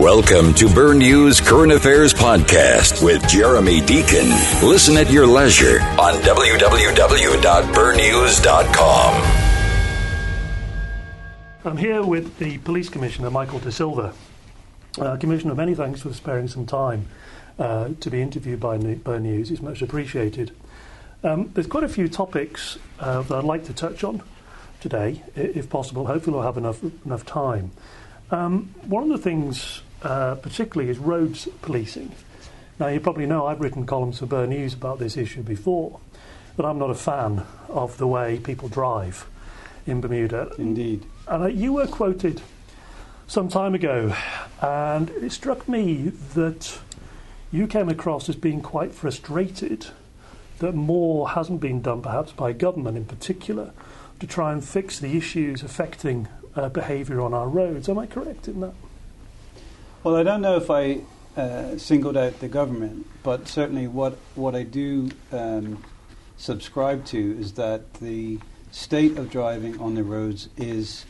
Welcome to Bernews Current Affairs Podcast with Jeremy Deacon. Listen at your leisure on www.bernews.com. I'm here with the Police Commissioner, Michael De Silva. Uh, Commissioner, many thanks for sparing some time uh, to be interviewed by Bernews. It's much appreciated. Um, there's quite a few topics uh, that I'd like to touch on today, if possible. Hopefully, we'll have enough enough time. Um, one of the things, uh, particularly, is roads policing. Now, you probably know I've written columns for Bernews about this issue before, but I'm not a fan of the way people drive in Bermuda. Indeed. And uh, you were quoted some time ago, and it struck me that you came across as being quite frustrated that more hasn't been done, perhaps by government in particular, to try and fix the issues affecting uh, behaviour on our roads. Am I correct in that? Well, I don't know if I uh, singled out the government, but certainly what what I do um, subscribe to is that the state of driving on the roads is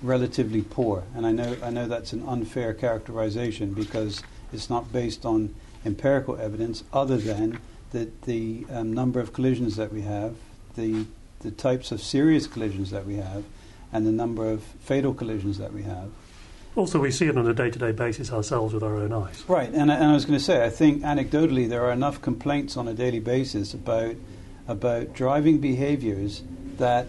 relatively poor, and I know I know that's an unfair characterization because it's not based on empirical evidence other than that the um, number of collisions that we have, the the types of serious collisions that we have, and the number of fatal collisions that we have. Also, we see it on a day to day basis ourselves with our own eyes. Right, and, and I was going to say, I think anecdotally there are enough complaints on a daily basis about, about driving behaviors that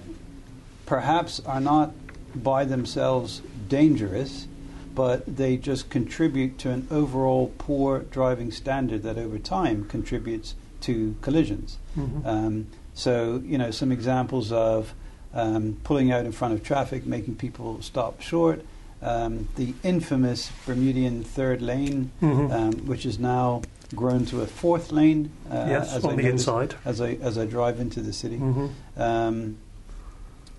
perhaps are not by themselves dangerous, but they just contribute to an overall poor driving standard that over time contributes to collisions. Mm-hmm. Um, so, you know, some examples of um, pulling out in front of traffic, making people stop short. Um, the infamous Bermudian third lane, mm-hmm. um, which is now grown to a fourth lane. Uh, yes, on I the inside. As I as I drive into the city. Mm-hmm. Um,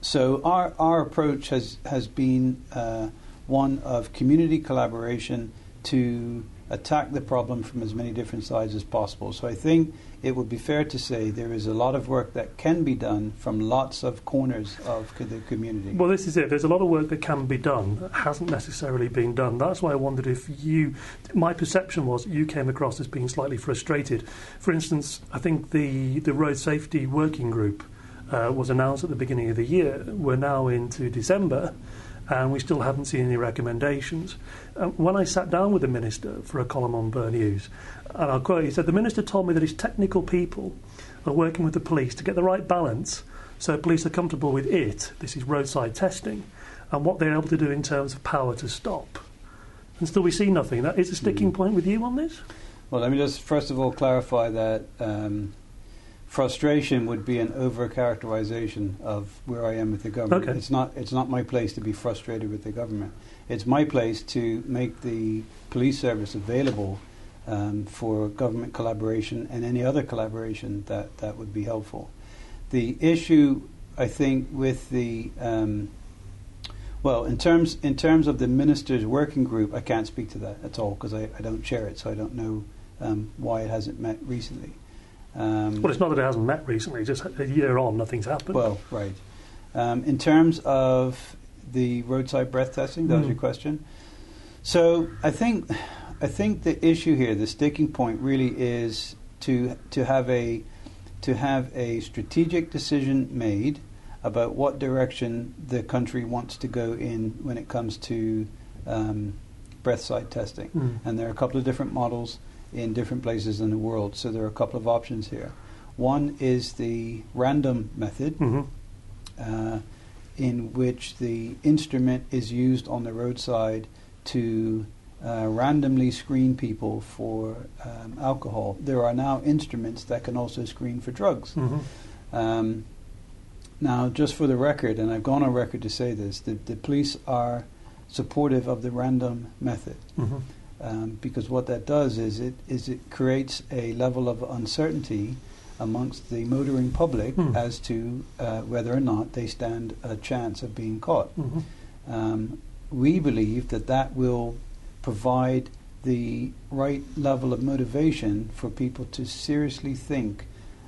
so our our approach has has been uh, one of community collaboration to attack the problem from as many different sides as possible. So I think it would be fair to say there is a lot of work that can be done from lots of corners of the community. Well, this is it. There's a lot of work that can be done that hasn't necessarily been done. That's why I wondered if you, my perception was you came across as being slightly frustrated. For instance, I think the, the road safety working group uh, was announced at the beginning of the year. We're now into December and we still haven't seen any recommendations. Uh, when I sat down with the minister for a column on Bernews, and I'll quote, he said, The minister told me that his technical people are working with the police to get the right balance so police are comfortable with it, this is roadside testing, and what they're able to do in terms of power to stop. And still we see nothing. That is a sticking mm. point with you on this? Well, let me just first of all clarify that um, frustration would be an over characterization of where I am with the government. Okay. It's not it's not my place to be frustrated with the government. It's my place to make the police service available um, for government collaboration and any other collaboration that, that would be helpful. The issue, I think, with the um, well, in terms in terms of the ministers' working group, I can't speak to that at all because I, I don't chair it, so I don't know um, why it hasn't met recently. Um, well, it's not that it hasn't met recently; just a year on, nothing's happened. Well, right. Um, in terms of the roadside breath testing, that mm. was your hmm. question. So I think I think the issue here, the sticking point, really is to to have a to have a strategic decision made about what direction the country wants to go in when it comes to um, breath side testing. Mm. And there are a couple of different models in different places in the world. So there are a couple of options here. One is the random method, mm-hmm. uh, in which the instrument is used on the roadside to uh, randomly screen people for um, alcohol. There are now instruments that can also screen for drugs. Mm-hmm. Um, now, just for the record, and I've gone on record to say this, the, the police are supportive of the random method. Mm-hmm um, because what that does is it is it creates a level of uncertainty amongst the motoring public mm. as to uh, whether or not they stand a chance of being caught. Mm-hmm. Um, we believe that that will provide the right level of motivation for people to seriously think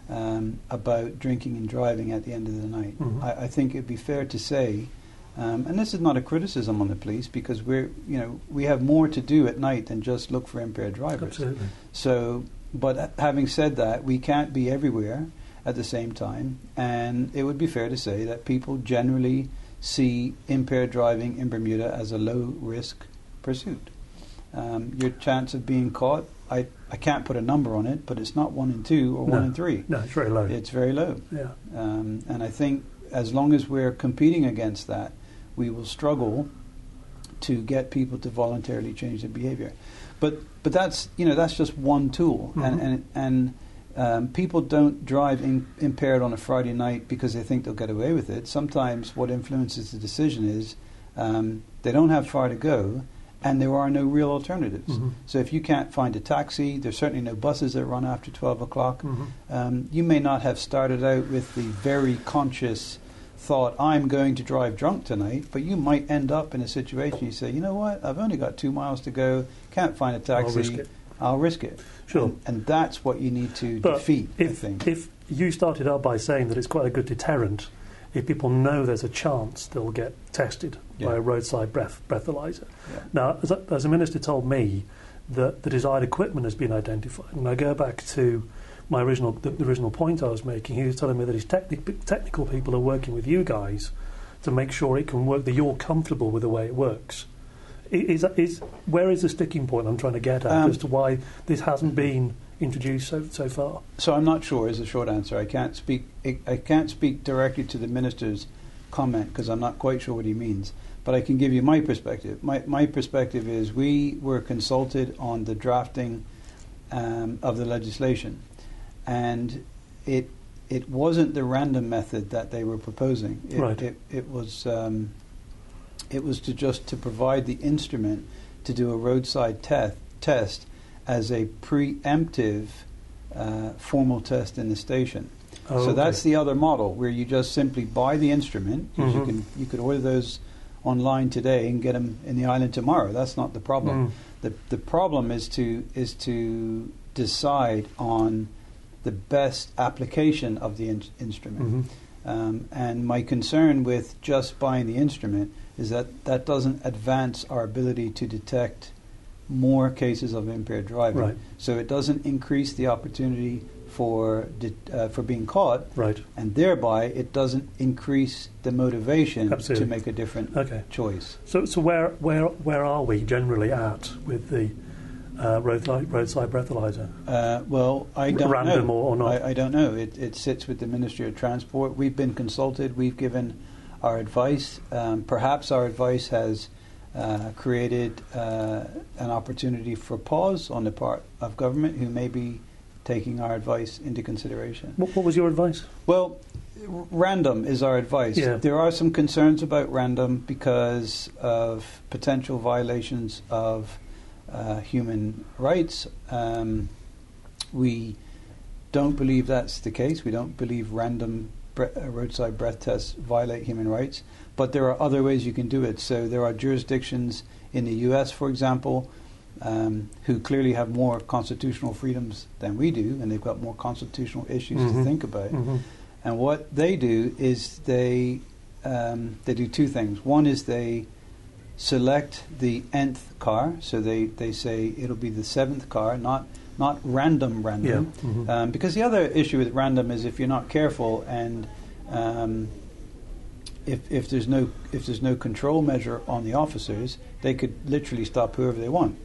um, about drinking and driving at the end of the night. Mm-hmm. I, I, think it'd be fair to say Um, and this is not a criticism on the police because we're, you know, we have more to do at night than just look for impaired drivers. Absolutely. So, but having said that, we can't be everywhere at the same time, and it would be fair to say that people generally see impaired driving in Bermuda as a low risk pursuit. Um, your chance of being caught, I, I can't put a number on it, but it's not one in two or No. one in three. No, it's very low. It's very low. yeah. Um, and I think as long as we're competing against that, we will struggle to get people to voluntarily change their behavior. But but that's you know that's just one tool, and Mhm. and and um, people don't drive in, impaired on a Friday night because they think they'll get away with it. Sometimes what influences the decision is um, they don't have far to go, and there are no real alternatives. Mhm. So if you can't find a taxi, there's certainly no buses that run after twelve o'clock. Mhm. Um, you may not have started out with the very conscious thought, I'm going to drive drunk tonight, but you might end up in a situation you say, you know what, I've only got two miles to go, can't find a taxi, I'll risk it. I'll risk it. Sure. And, and that's what you need to But defeat, I if, think. if you started out by saying that it's quite a good deterrent, if people know there's a chance they'll get tested by a roadside breath breathalyzer. Yeah. Now, as a, as a minister told me that the desired equipment has been identified, and I go back to my original the, the original point I was making. He was telling me that his technic, technical people are working with you guys to make sure it can work, that you're comfortable with the way it works. Is, is where is the sticking point I'm trying to get at Um, as to why this hasn't been introduced so so far? So I'm not sure is the short answer. I can't speak. I, I can't speak directly to the minister's comment because I'm not quite sure what he means. But I can give you my perspective. My my perspective is we were consulted on the drafting um, of the legislation, and it it wasn't the random method that they were proposing. It, Right. It, it was um, it was to just to provide the instrument to do a roadside test test as a preemptive uh, formal test in the station. Oh, so okay. that's the other model where you just simply buy the instrument. 'cause You can you could order those online today and get them in the island tomorrow. That's not the problem. Mm. The the problem is to is to decide on the best application of the in- instrument. Mhm. Um, and my concern with just buying the instrument is that that doesn't advance our ability to detect more cases of impaired driving. Right. So it doesn't increase the opportunity for de- uh, for being caught, Right. and thereby it doesn't increase the motivation Absolutely. to make a different Okay. choice. So, so where, where, where are we generally at with the uh, roadside, roadside breathalyzer? Uh, well, I don't Random know. or- or not? I, I don't know. It, it sits with the Ministry of Transport. We've been consulted. We've given our advice. Um, perhaps our advice has uh, created uh, an opportunity for pause on the part of government, who may be taking our advice into consideration. What, what was your advice? Well, random is our advice. Yeah. There are some concerns about random because of potential violations of uh, human rights. Um, we don't believe that's the case. We don't believe random bre- uh, roadside breath tests violate human rights. But there are other ways you can do it. So there are jurisdictions in the U.S., for example, um, who clearly have more constitutional freedoms than we do, and they've got more constitutional issues to Mhm. think about. Mhm. And what they do is they um, they do two things. One is they select the nth car, so they, they say it'll be the seventh car, not not random random. Yeah. Mhm. Um, because the other issue with random is if you're not careful and um, if, if there's no if there's no control measure on the officers, they could literally stop whoever they want,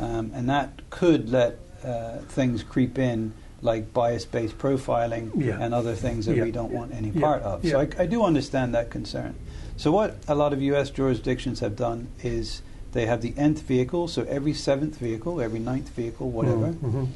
um, and that could let uh, things creep in like bias-based profiling Yeah. and other things that Yeah. we don't want any part of. So I, I do understand that concern. So what a lot of U.S. jurisdictions have done is they have the nth vehicle, so every seventh vehicle, every ninth vehicle, whatever, Mhm.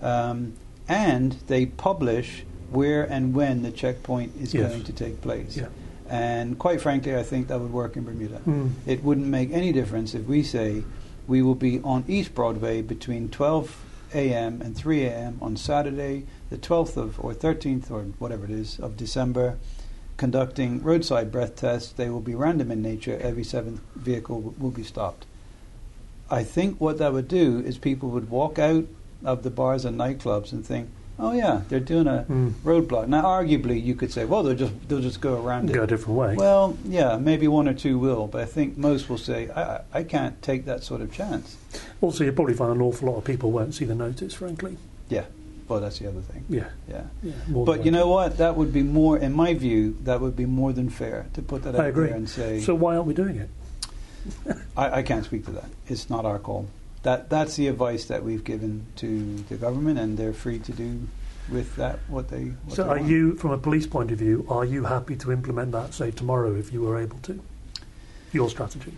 um, and they publish where and when the checkpoint is Yes. going to take place. Yeah. And quite frankly, I think that would work in Bermuda. Mm. It wouldn't make any difference if we say we will be on East Broadway between 12 a.m. and 3 a.m. on Saturday, the 12th of or 13th or whatever it is of December, conducting roadside breath tests. They will be random in nature. Every seventh vehicle w- will be stopped. I think what that would do is people would walk out of the bars and nightclubs and think, Oh yeah, they're doing a Mm. roadblock. Now, arguably, you could say, well, they'll just they'll just go around it. Go a different way. Well, yeah, maybe one or two will, but I think most will say, I, I I can't take that sort of chance. also, you probably find an awful lot of people won't see the notice, frankly. Yeah, well, that's the other thing. Yeah, Yeah. yeah. But you know what? That would be more, in my view, that would be more than fair to put that I out agree. there and say, So why aren't we doing it? I, I can't speak to that. It's not our call. That that's the advice that we've given to the government, and they're free to do with that what they. What So, they are want. you, from a police point of view, are you happy to implement that, say, tomorrow, if you were able to? Your strategy.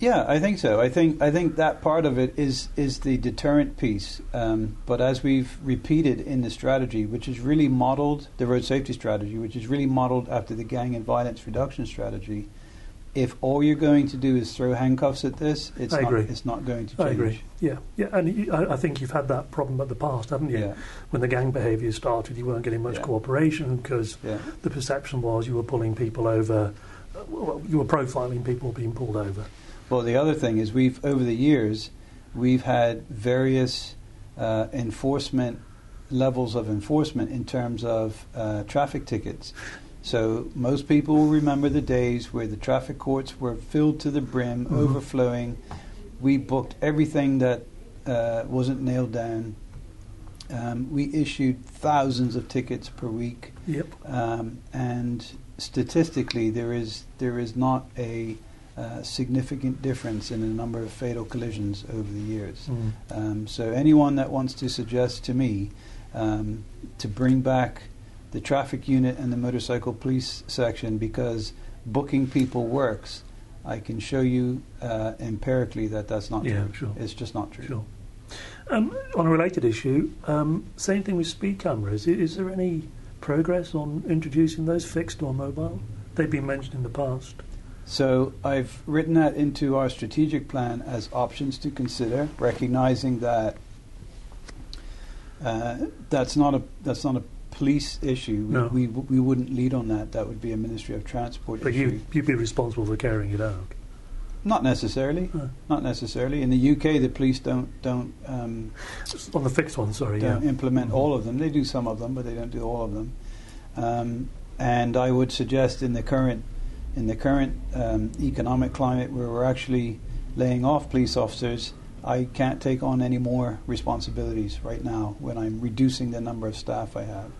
Yeah, I think so. I think I think that part of it is is the deterrent piece. Um, but as we've repeated in the strategy, which is really modelled the road safety strategy, which is really modelled after the gang and violence reduction strategy. If all you're going to do is throw handcuffs at this, it's not it's not going to change. I agree. Yeah, yeah, and you, I, I think you've had that problem at the past, haven't you? Yeah, When the gang behaviour started, you weren't getting much Yeah. cooperation because yeah. the perception was you were pulling people over, well, you were profiling people being pulled over. Well, the other thing is we've over the years we've had various uh, enforcement levels of enforcement in terms of uh, traffic tickets. So most people will remember the days where the traffic courts were filled to the brim, Mhm. overflowing. We booked everything that uh, wasn't nailed down. Um, we issued thousands of tickets per week. Yep. Um, and statistically, there is there is not a uh, significant difference in the number of fatal collisions over the years. Mm. Um, so anyone that wants to suggest to me um, to bring back the traffic unit and the motorcycle police section because booking people works, I can show you uh, empirically that that's not Yeah, true. sure. It's just not true. Sure. Um, on a related issue, um, same thing with speed cameras. I- Is there any progress on introducing those fixed or mobile? They've been mentioned in the past. So I've written that into our strategic plan as options to consider, recognizing that uh, that's not a that's not a police issue. We, No. we we wouldn't lead on that. That would be a Ministry of Transport issue. But issue. you, you'd be responsible for carrying it out. Not necessarily. Not necessarily. In the UK, the police don't don't um, on the fixed one, sorry. don't Yeah. implement Mhm. all of them. They do some of them, but they don't do all of them. Um, and I would suggest in the current in the current um, economic climate where we're actually laying off police officers, I can't take on any more responsibilities right now when I'm reducing the number of staff I have.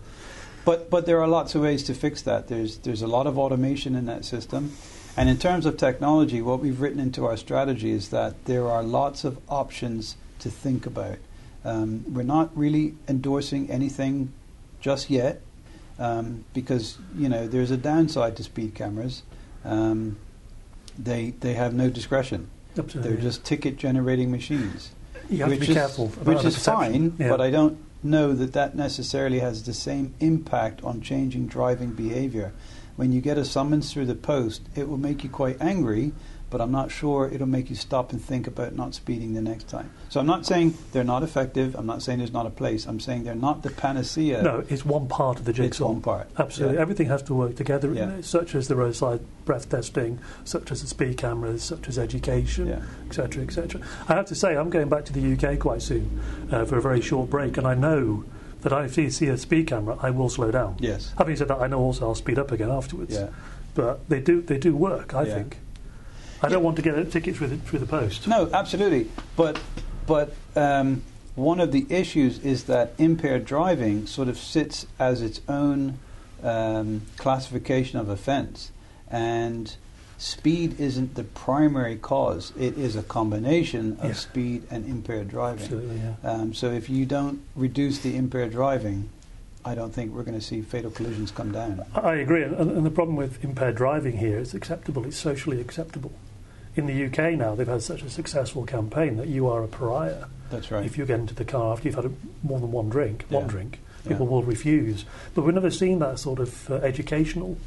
But but there are lots of ways to fix that. There's there's a lot of automation in that system. And in terms of technology, what we've written into our strategy is that there are lots of options to think about. Um, we're not really endorsing anything just yet um, because you know there's a downside to speed cameras. Um, they they have no discretion. Absolutely. They're just ticket generating machines, you have which to be is, careful. About which is perception. fine. Yeah. But I don't know that that necessarily has the same impact on changing driving behavior. When you get a summons through the post, it will make you quite angry, but I'm not sure it'll make you stop and think about not speeding the next time. So I'm not saying they're not effective. I'm not saying there's not a place. I'm saying they're not the panacea. no, it's one part of the jigsaw. it's one part. Absolutely, Yeah. everything has to work together, Yeah. such as the roadside breath testing, such as the speed cameras, such as education, Yeah. etc., etc. I have to say, I'm going back to the UK quite soon uh, for a very short break, and I know that if I see a speed camera, I will slow down. Yes. Having said that, I know also I'll speed up again afterwards. Yeah. But they do they do work, I Yeah. think. I don't want to get a ticket through the, through the post. No, absolutely. But but um, one of the issues is that impaired driving sort of sits as its own um, classification of offence, and speed isn't the primary cause. It is a combination of Yeah. speed and impaired driving. Absolutely, yeah. Um, so if you don't reduce the impaired driving, I don't think we're going to see fatal collisions come down. I I agree, and, and the problem with impaired driving here is acceptable. It's socially acceptable. In the UK now, they've had such a successful campaign that you are a pariah That's right. if you get into the car after you've had a, more than one drink. One Yeah. drink, Yeah. people will refuse. But we've never seen that sort of uh, educational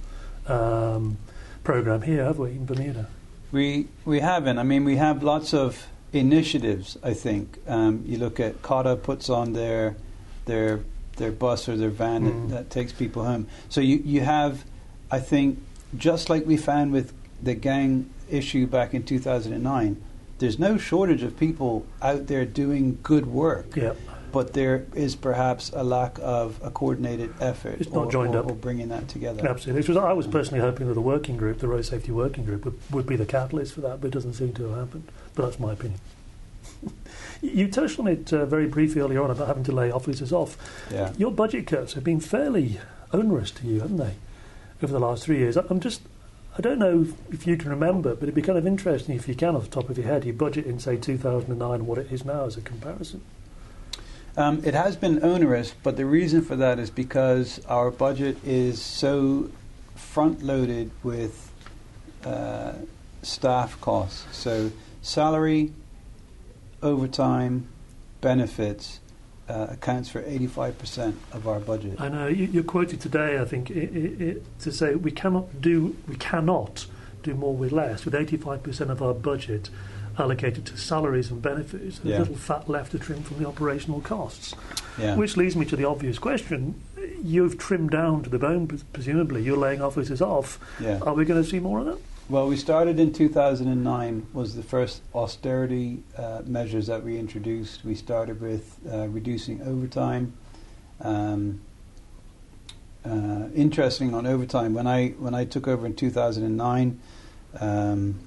um, program here, have we, in Bermuda? We we haven't. I mean, we have lots of initiatives. I think um, you look at COTA puts on their their their bus or their van Mm. that, that takes people home. So you you have, I think, just like we found with the gang issue back in 2009. There's no shortage of people out there doing good work. Yeah, but there is perhaps a lack of a coordinated effort It's not or, joined or, up. or bringing that together. Absolutely. Which was, I was personally hoping that the working group, the road safety working group, would, would be the catalyst for that, but it doesn't seem to have happened. But that's my opinion. you touched on it uh, very briefly earlier on about having to lay officers off. Yeah. Your budget cuts have been fairly onerous to you, haven't they, over the last three years? I'm just, I don't know if you can remember, but it'd be kind of interesting if you can, off the top of your head, your budget in, say, 2009 and what it is now as a comparison. Um, it has been onerous, but the reason for that is because our budget is so front loaded with uh, staff costs. So, salary, overtime, benefits uh, accounts for 85% of our budget. I know you, you're quoted today. I think i i i to say we cannot do we cannot do more with less. With 85% of our budget allocated to salaries and benefits, Yeah. little fat left to trim from the operational costs. Yeah. Which leads me to the obvious question: You've trimmed down to the bone, presumably. You're laying officers off. yeah. Are we going to see more of that? Well, we started in 2009 was the first austerity uh, measures that we introduced. We started with uh, reducing overtime. Um, uh, interesting on overtime. When I when I took over in 2009, um,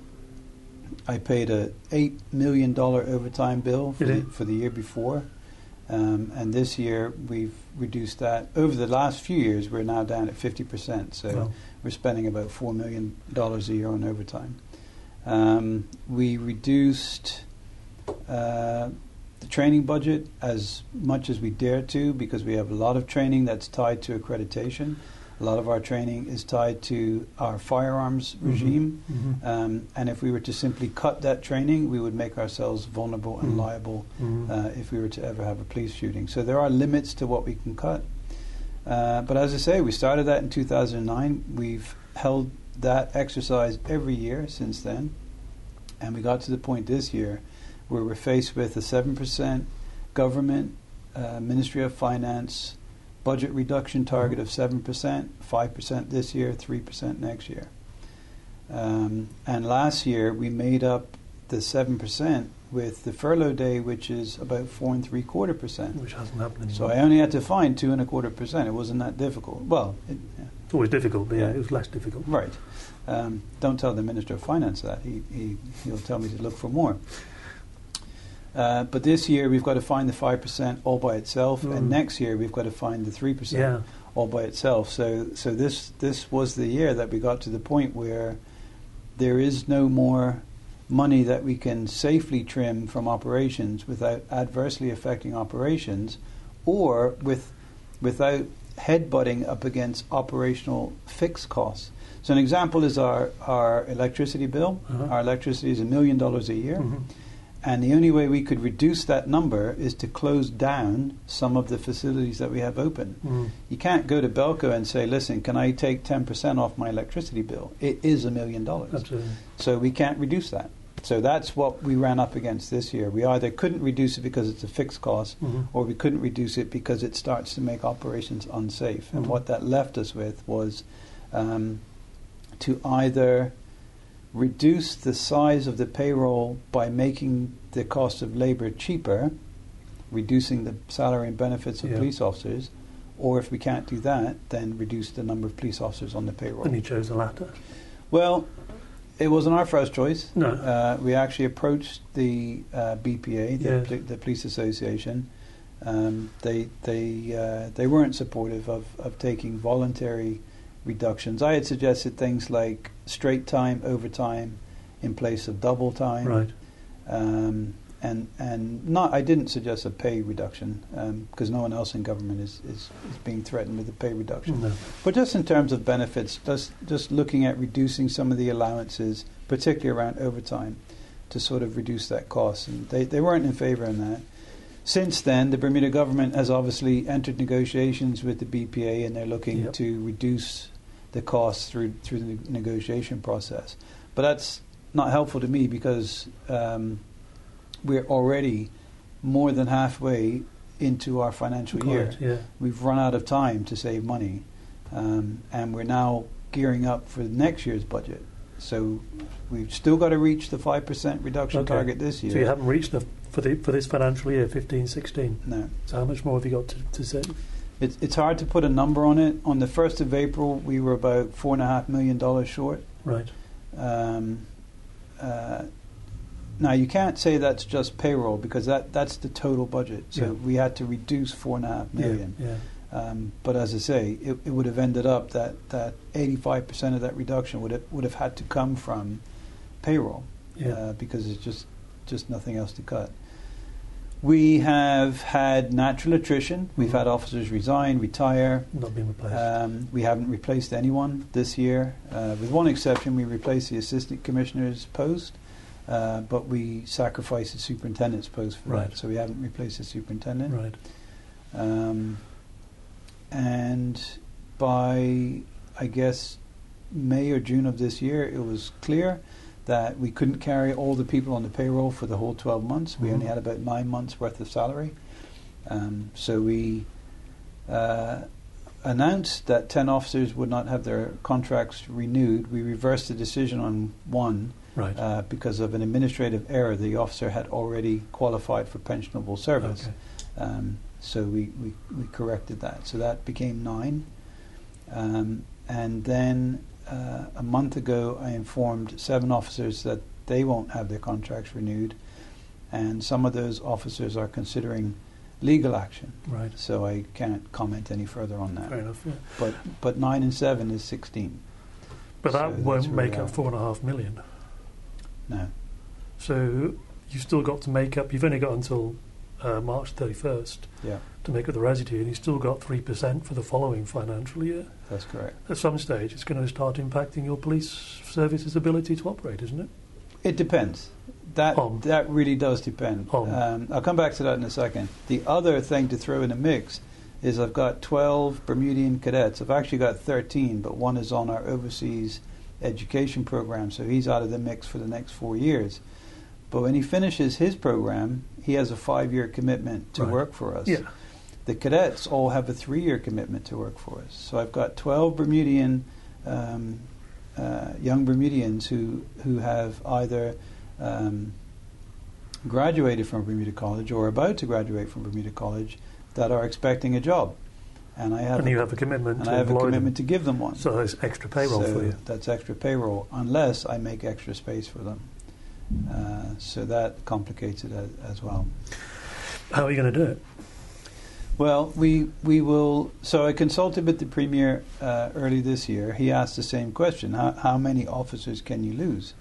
I paid a eight million dollar overtime bill for the, for the year before, um, and this year we've reduced that. Over the last few years, we're now down at 50 percent. So Well, we're spending about four million dollars a year on overtime. Um, we reduced uh, the training budget as much as we dare to because we have a lot of training that's tied to accreditation. A lot of our training is tied to our firearms Mhm. regime, mhm, um, and if we were to simply cut that training, we would make ourselves vulnerable and Mhm. liable mhm. uh, if we were to ever have a police shooting. So there are limits to what we can cut. Uh, but as I say, we started that in 2009. We've held that exercise every year since then. And we got to the point this year where we're faced with a 7% government, uh, Ministry of Finance budget reduction target of 7%, 5% this year, 3% next year. Um, and last year we made up the 7% with the furlough day, which is about four and three quarter percent. which hasn't happened anymore. So I only had to find two and a quarter percent. It wasn't that difficult. Well, it, yeah, it's always difficult, but yeah, it was less difficult. right. Um, don't tell the Minister of Finance that. He, he, he'll tell me to look for more. Uh, but this year we've got to find the 5% all by itself, Mm. and next year we've got to find the 3% Yeah, all by itself. So, so this, this was the year that we got to the point where there is no more money that we can safely trim from operations without adversely affecting operations or with, without headbutting up against operational fixed costs. So an example is our, our electricity bill. Uh-huh. Our electricity is a million dollars a year. mhm. And the only way we could reduce that number is to close down some of the facilities that we have open. Mm. You can't go to Belco and say, listen, can I take 10% off my electricity bill? It is a million dollars. absolutely. So we can't reduce that. So that's what we ran up against this year. We either couldn't reduce it because it's a fixed cost, Mhm. or we couldn't reduce it because it starts to make operations unsafe. And Mhm. what that left us with was um, to either reduce the size of the payroll by making the cost of labor cheaper, reducing the salary and benefits of Yeah. police officers, or if we can't do that, then reduce the number of police officers on the payroll. And you chose the latter. Well, it wasn't our first choice. No. Uh, we actually approached the uh, BPA, the, Yes. poli- the Police Association. Um, they they uh, they weren't supportive of, of taking voluntary reductions. I had suggested things like straight time overtime in place of double time, Right. um, and and not. I didn't suggest a pay reduction because no one else in government is, is, is being threatened with a pay reduction. No. But just in terms of benefits, just just looking at reducing some of the allowances, particularly around overtime, to sort of reduce that cost, and they, they weren't in favour in that. Since then, the Bermuda government has obviously entered negotiations with the BPA, and they're looking Yep. to reduce the costs through through the negotiation process. But that's not helpful to me because um, we're already more than halfway into our financial year yeah. we've run out of time to save money, um, and we're now gearing up for next year's budget. So we've still got to reach the 5% reduction Okay. target this year. So you haven't reached the for the for this financial year, 15, 16. no. So how much more have you got to, to say? It's, it's hard to put a number on it. On the 1st of April, we were about $4.5 million short. Right. Um, uh, now, you can't say that's just payroll because that, that's the total budget. So Yeah. we had to reduce $4.5 million. Yeah. yeah. Um, but as I say, it, it would have ended up that, that 85% of that reduction would have, would have had to come from payroll Yeah. uh, because it's just, just nothing else to cut. We have had natural attrition. We've Mhm. had officers resign, retire. Not being replaced. Um, we haven't replaced anyone this year. Uh, with one exception, we replaced the assistant commissioner's post, uh, but we sacrificed the superintendent's post for Right. that. So we haven't replaced the superintendent. right. Um, and by, I guess, May or June of this year, it was clear that we couldn't carry all the people on the payroll for the whole 12 months. We Mhm. only had about nine months' worth of salary. Um, so we uh, announced that 10 officers would not have their contracts renewed. We reversed the decision on one Right. uh, because of an administrative error. The officer had already qualified for pensionable service. Okay. Um, so we, we, we corrected that. So that became nine. Um, and then uh, a month ago, I informed seven officers that they won't have their contracts renewed. And some of those officers are considering legal action. Right. So I can't comment any further on that. Fair enough. Yeah. But, but nine and seven is 16. But So that won't make up four and a half million. No. So you've still got to make up. You've only got until uh, March 31st Yeah, to make up the residue, and you've still got three percent for the following financial year. that's correct. At some stage, it's going to start impacting your police service's ability to operate, isn't it? It depends. That On. that really does depend. On. Um, I'll come back to that in a second. The other thing to throw in the mix is I've got 12 Bermudian cadets. I've actually got 13, but one is on our overseas education program, so he's out of the mix for the next four years. But when he finishes his program, he has a five-year commitment to Right. work for us. Yeah. The cadets all have a three-year commitment to work for us. So I've got 12 Bermudian um, uh, young Bermudians who who have either um, graduated from Bermuda College or about to graduate from Bermuda College that are expecting a job, and I have and a, you have a commitment and to I have a commitment them. to give them one. So there's extra payroll So for you. That's extra payroll, unless I make extra space for them. Uh, so that complicates it as, as well. How are you going to do it? Well, we we will. So I consulted with the premier uh, early this year. He asked the same question: How, how many officers can you lose?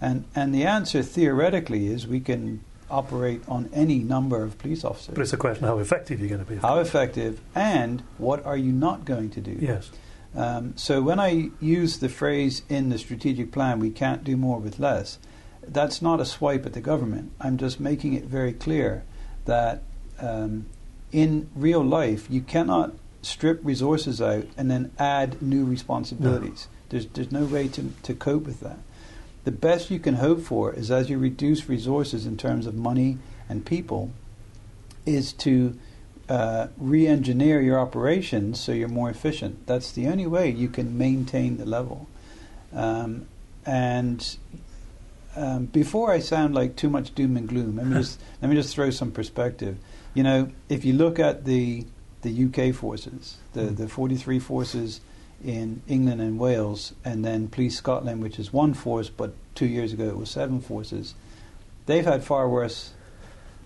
And and the answer theoretically is we can operate on any number of police officers. But it's a question how effective you're going to be. How effective, and what are you not going to do? Yes. Um, so when I use the phrase in the strategic plan, we can't do more with less, that's not a swipe at the government. I'm just making it very clear that um, in real life, you cannot strip resources out and then add new responsibilities. There's, there's no way to, to cope with that. The best you can hope for is as you reduce resources in terms of money and people, is to uh, re-engineer your operations so you're more efficient. That's the only way you can maintain the level. Um, and um, before I sound like too much doom and gloom, let me just let me just throw some perspective. You know, if you look at the the UK forces, the Mm. the 43 forces in England and Wales, and then Police Scotland, which is one force, but two years ago it was seven forces. They've had far worse,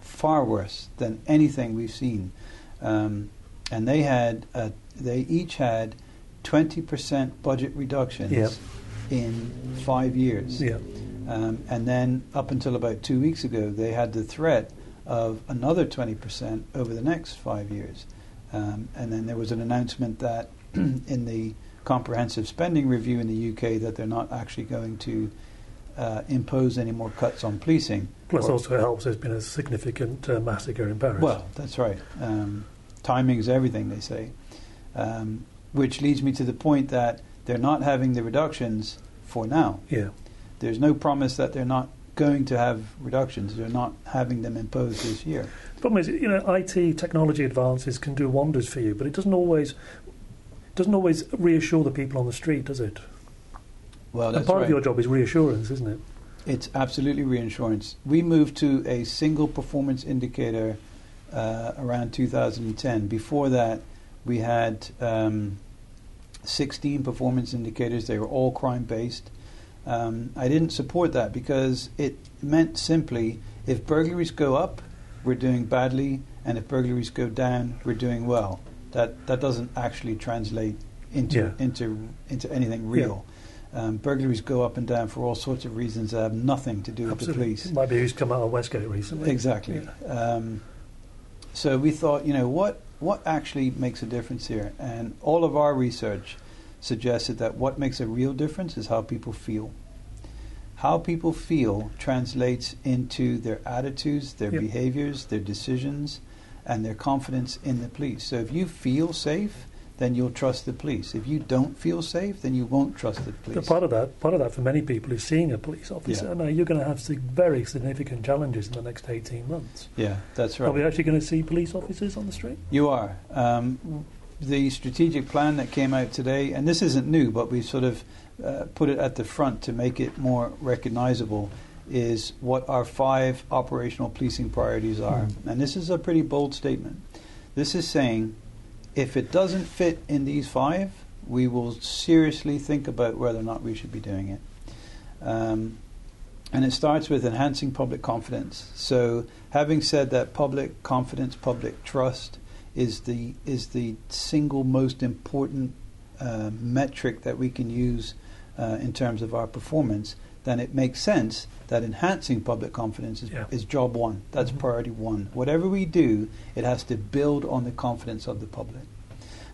far worse than anything we've seen, um, and they had uh, they each had 20% budget reductions Yep. in five years. Yeah. Um, and then up until about two weeks ago, they had the threat of another 20% over the next five years. Um, and then there was an announcement that in the comprehensive spending review in the UK that they're not actually going to uh, impose any more cuts on policing. Plus, Or- also it helps. There's been a significant uh, massacre in Paris. well, that's right. Um, timing is everything, they say. Um, which leads me to the point that they're not having the reductions for now. yeah. There's no promise that they're not going to have reductions. They're not having them imposed this year. The problem is, you know, IT technology advances can do wonders for you, but it doesn't always doesn't always reassure the people on the street, does it? Well, and part right. of your job is reassurance, isn't it? It's absolutely reassurance. We moved to a single performance indicator uh, around 2010. Before that, we had um, 16 performance indicators. They were all crime based. Um, I didn't support that because it meant simply if burglaries go up, we're doing badly, and if burglaries go down, we're doing well. That that doesn't actually translate into Yeah. into into anything real. Um, burglaries go up and down for all sorts of reasons that have nothing to do with the police. It might be who's come out of Westgate recently. Exactly. Um, so we thought, you know, what what actually makes a difference here? And all of our research suggested that what makes a real difference is how people feel. How people feel translates into their attitudes, their Yep. behaviors, their decisions, and their confidence in the police. So if you feel safe, then you'll trust the police. If you don't feel safe, then you won't trust the police. But part of that, part of that for many people is seeing a police officer. Yeah. Now you're going to have very significant challenges in the next 18 months. yeah, that's right. Are we actually going to see police officers on the street? You are. Um, the strategic plan that came out today, and this isn't new, but we sort of uh, put it at the front to make it more recognizable, is what our five operational policing priorities are. Mm. And this is a pretty bold statement. This is saying if it doesn't fit in these five, we will seriously think about whether or not we should be doing it. Um, and it starts with enhancing public confidence. So, having said that, public confidence, public trust is the is the single most important uh, metric that we can use uh, in terms of our performance. Then it makes sense that enhancing public confidence is, Yeah. is job one. That's Mhm. priority one. Whatever we do, it has to build on the confidence of the public.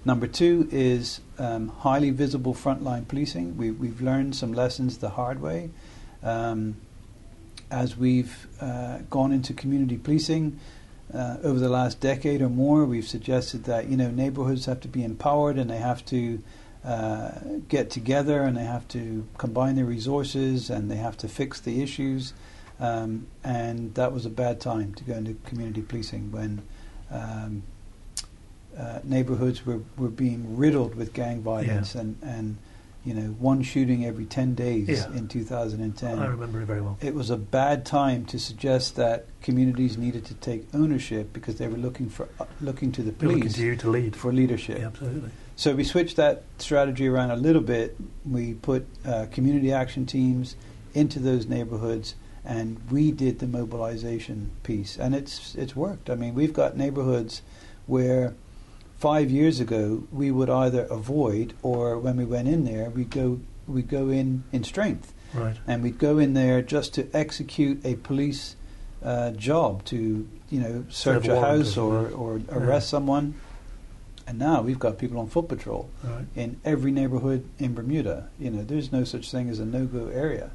Number two is um, highly visible frontline policing. We, we've learned some lessons the hard way. Um, as we've uh, gone into community policing uh, over the last decade or more, we've suggested that you know neighborhoods have to be empowered and they have to uh, get together and they have to combine their resources and they have to fix the issues. Um, and that was a bad time to go into community policing when um, uh, neighborhoods were, were being riddled with gang violence and, and you know one shooting every 10 days Yeah. in 2010 I remember it very well. it was a bad time to suggest that communities needed to take ownership because they were looking for uh, looking to the We're looking police to you to lead. for leadership. Yeah, absolutely. So we switched that strategy around a little bit. We put uh, community action teams into those neighborhoods, and we did the mobilization piece, and it's it's worked. I mean, we've got neighborhoods where five years ago we would either avoid, or when we went in there, we go we go in in strength Right. and we'd go in there just to execute a police uh, job to you know search a house or or, or arrest someone. And now we've got people on foot patrol Right. in every neighborhood in Bermuda. You know, there's no such thing as a no-go area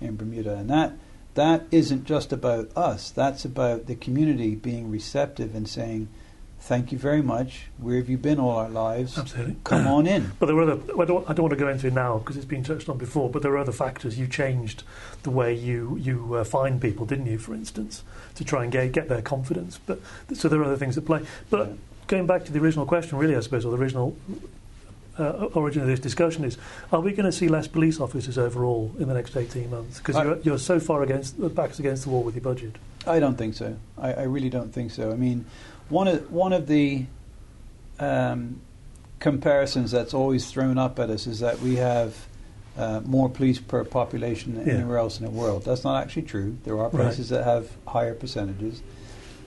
in Bermuda, and that that isn't just about us. That's about the community being receptive and saying, "Thank you very much. Where have you been all our lives? Absolutely. Come on in." But there were other. I don't, I don't want to go into it now because it's been touched on before. But there are other factors. You changed the way you you uh, find people, didn't you? For instance, to try and get get their confidence. But so there are other things at play. But Yeah. Going back to the original question, really, I suppose, or the original uh, origin of this discussion is: Are we going to see less police officers overall in the next eighteen months? Because you're, you're so far against the backs against the wall with your budget. I don't think so. I, I really don't think so. I mean, one of one of the um, comparisons that's always thrown up at us is that we have uh, more police per population than Yeah. anywhere else in the world. That's not actually true. There are Right. places that have higher percentages.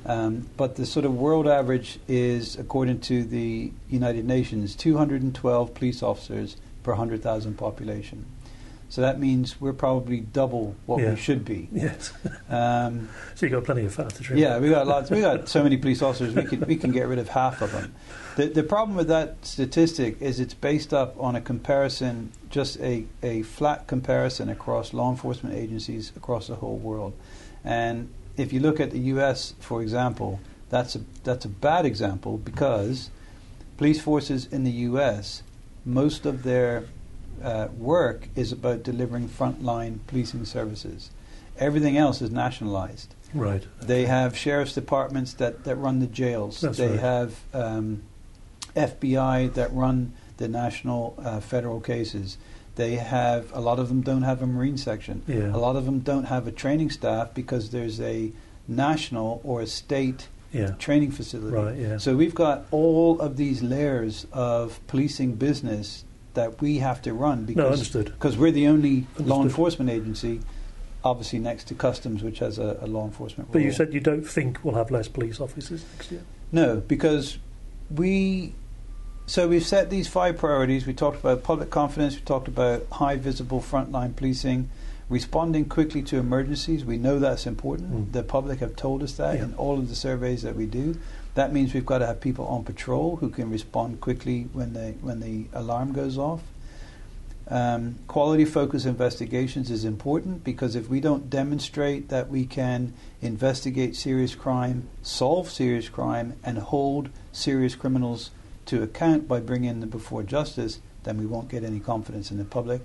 Um, but the sort of world average is, according to the United Nations, 212 police officers per 100,000 population. So that means we're probably double what Yeah. we should be. Yes. Um, so you have got plenty of fat to trim. yeah, we got lots. We got so many police officers. We can we can get rid of half of them. The the problem with that statistic is it's based up on a comparison, just a a flat comparison across law enforcement agencies across the whole world. And if you look at the U.S., for example, that's a that's a bad example because police forces in the U.S. most of their uh, work is about delivering frontline policing services. Everything else is nationalized. Right. They have sheriff's departments that, that run the jails. That's they right. have um, FBI that run the national uh, federal cases. They have a lot of them don't have a marine section. Yeah. A lot of them don't have a training staff because there's a national or a state Yeah. training facility. Right, yeah. So we've got all of these layers of policing business that we have to run No, because understood. because we're the only law enforcement agency, obviously next to customs, which has a, a law enforcement. But you said you don't think we'll have less police officers next year. No, because we. So we've set these five priorities. We talked about public confidence. We talked about high visible frontline policing, responding quickly to emergencies. We know that's important. Mm. The public have told us that Yeah. in all of the surveys that we do. That means we've got to have people on patrol who can respond quickly when the when the alarm goes off. Um, quality focused investigations is important because if we don't demonstrate that we can investigate serious crime, solve serious crime, and hold serious criminals to account by bringing them before justice, then we won't get any confidence in the public.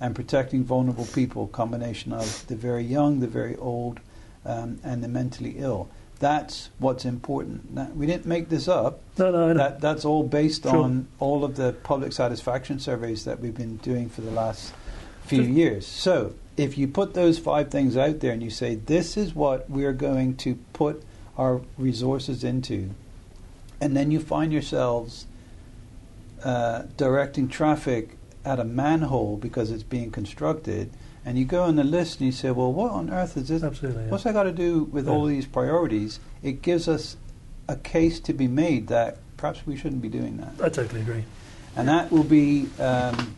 And protecting vulnerable people, combination of the very young, the very old, um, and the mentally ill. That's what's important. Now, we didn't make this up. No, no. That, that's all based Sure. on all of the public satisfaction surveys that we've been doing for the last few Just- years. So, if you put those five things out there and you say, this is what we're going to put our resources into, and then you find yourselves uh, directing traffic at a manhole because it's being constructed, and you go on the list and you say, well, what on earth is this? Absolutely. Yeah. What's that got to do with all these priorities? It gives us a case to be made that perhaps we shouldn't be doing that. I totally agree. And that will be um,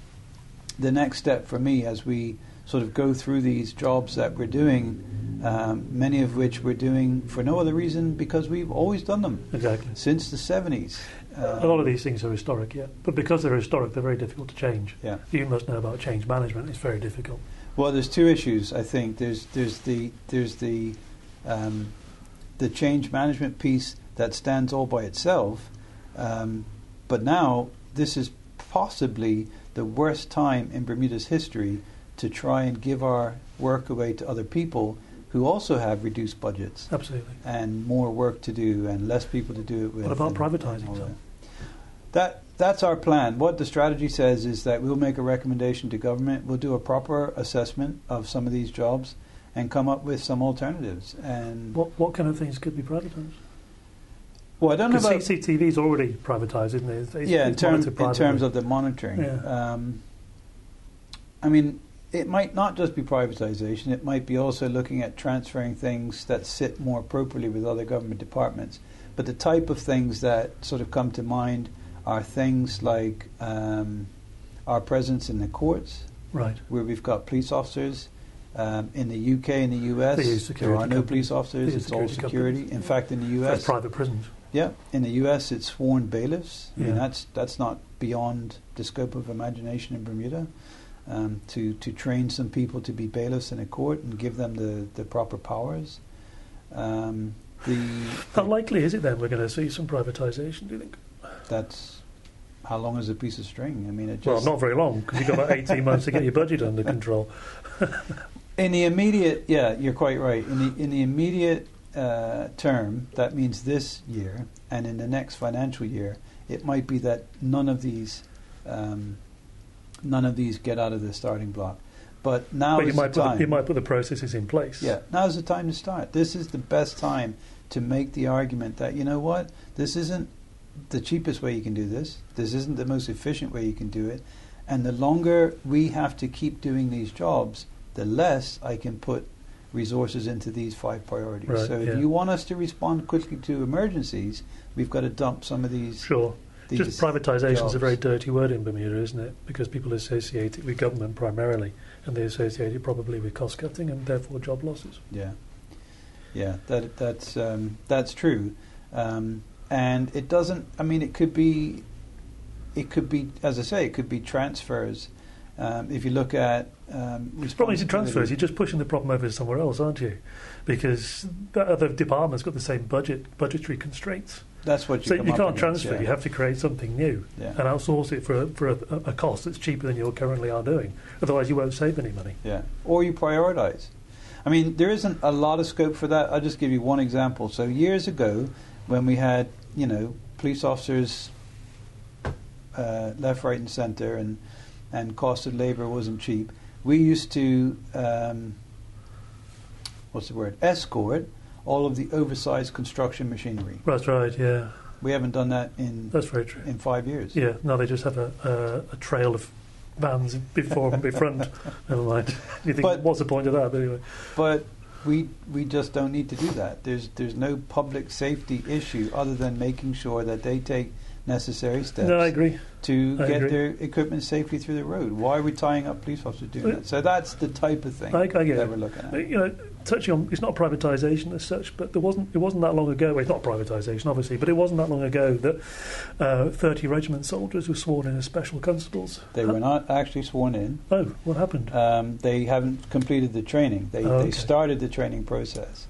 the next step for me as we sort of go through these jobs that we're doing, um, many of which we're doing for no other reason because we've always done them Exactly. since the 70s. a lot of these things are historic, yeah. But because they're historic, they're very difficult to change. Yeah. You must know about change management. It's very difficult. Well, there's two issues. I think there's there's the there's the um, the change management piece that stands all by itself, um, but now this is possibly the worst time in Bermuda's history to try and give our work away to other people who also have reduced budgets Absolutely. and more work to do and less people to do it with. What about and- privatising and all? That. that that's our plan. What the strategy says is that we'll make a recommendation to government. We'll do a proper assessment of some of these jobs and come up with some alternatives. And What what kind of things could be privatised? well, I don't know about CCTV is already privatised, isn't it? It's, it's, yeah, in, it's term, in terms of the monitoring. Yeah. Um, I mean, it might not just be privatization. It might be also looking at transferring things that sit more appropriately with other government departments. But the type of things that sort of come to mind are things like um, our presence in the courts, right. where we've got police officers. Um, in the UK and the US, there are no police officers. It's all security security. companies. In fact, in the US, That's private prisons. yeah, in the U.S. it's sworn bailiffs. I mean, that's that's not beyond the scope of imagination in Bermuda. Um, to to train some people to be bailiffs in a court and give them the, the proper powers. Um, the, How likely is it then we're going to see some privatisation? Do you think? that's how long is a piece of string? I mean, it Well, not very long because you've got about eighteen months to get your budget under control. in the immediate. Yeah, you're quite right. In the in the immediate uh, term, that means this year, and in the next financial year, it might be that none of these um, none of these get out of the starting block. But now but you is might the put time. the, you might put the processes in place. yeah, now's the time to start. This is the best time to make the argument that you know what, this isn't the cheapest way you can do this. This isn't the most efficient way you can do it. And the longer we have to keep doing these jobs, the less I can put resources into these five priorities. Right, so if yeah. you want us to respond quickly to emergencies, we've got to dump some of these. Sure. These Just privatisation is a very dirty word in Bermuda, isn't it? Because people associate it with government primarily, and they associate it probably with cost cutting and therefore job losses. Yeah, yeah, that that's um, that's true, um, and it doesn't. I mean, it could be, it could be, as I say, it could be transfers. Um, if you look at um, The problem is in transfers, you're just pushing the problem over to somewhere else, aren't you? Because the other department's got the same budget budgetary constraints. That's what you. So you can't against, transfer. yeah. You have to create something new Yeah. and outsource it for a, for a, a cost that's cheaper than you currently are doing. Otherwise, you won't save any money. Yeah, or you prioritize. I mean, there isn't a lot of scope for that. I'll just give you one example. So years ago, when we had, you know, police officers uh, left, right, and centre, and and cost of labor wasn't cheap. We used to, um, what's the word, escort all of the oversized construction machinery. That's right. Yeah, We haven't done that in that's very true. in five years. Yeah, no, they just have a, a, a trail of vans before and befront. Never mind. You think But- what's the point of that? But anyway, But we we just don't need to do that. There's there's no public safety issue other than making sure that they take necessary steps no, I agree. to I get agree. their equipment safely through the road. Why are we tying up police officers doing that? So that's the type of thing I, I get that it. we're looking at. you know, touching on it's not privatisation as such, but there wasn't it wasn't that long ago. Well, it's not privatisation, obviously, but it wasn't that long ago that uh, thirty regiment soldiers were sworn in as special constables. They were not actually sworn in. Oh, what happened? Um, they haven't completed the training. They, Oh, they started the training process.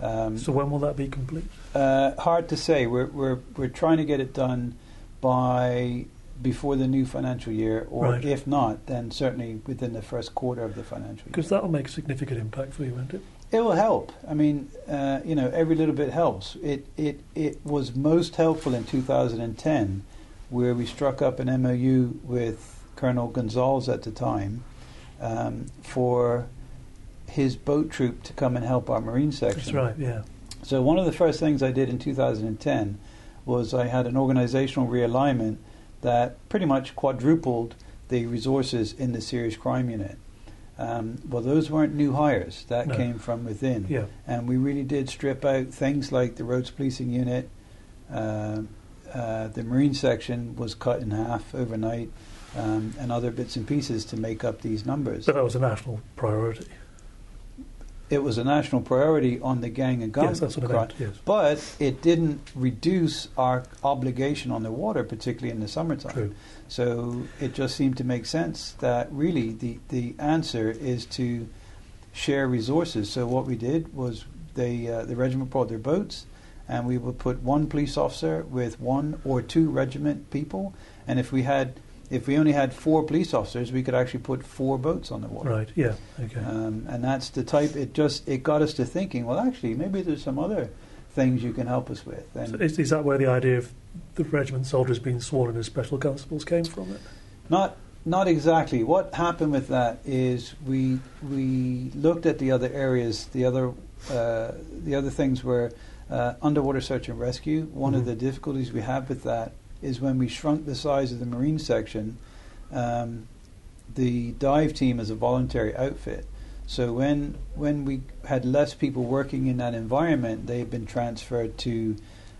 Um, so when will that be complete? Uh, hard to say. We're, we're, we're trying to get it done by before the new financial year, or Right. if not, then certainly within the first quarter of the financial year. Because that'll make a significant impact for you, won't it? It will help. I mean, uh, you know, every little bit helps. It, it, it was most helpful in 2010, where we struck up an MOU with Colonel Gonzalez at the time um, for his boat troop to come and help our Marine section. That's right. Yeah. So one of the first things I did in 2010 was I had an organizational realignment that pretty much quadrupled the resources in the serious crime unit. Um, well, those weren't new hires; that No. came from within, Yeah. and we really did strip out things like the roads policing unit. Uh, uh, the marine section was cut in half overnight, um, and other bits and pieces to make up these numbers. But that was a national priority. It was a national priority on the gang and gun yes, that's what I meant. Yes. But it didn't reduce our obligation on the water, particularly in the summertime. True. So it just seemed to make sense that really the, the answer is to share resources. So what we did was they uh, the regiment brought their boats, and we would put one police officer with one or two regiment people. And if we had if we only had four police officers, we could actually put four boats on the water. Right. Yeah. Okay. Um, and that's the type. It just it got us to thinking. Well, actually, maybe there's some other things you can help us with. And So is, is that where the idea of the regiment soldiers being sworn in as special constables came from? It. not not exactly. What happened with that is we we looked at the other areas. The other uh, the other things were uh, underwater search and rescue. One of Mhm. the difficulties we have with that is when we shrunk the size of the marine section. Um, the dive team is a voluntary outfit. So when when we had less people working in that environment, they had been transferred to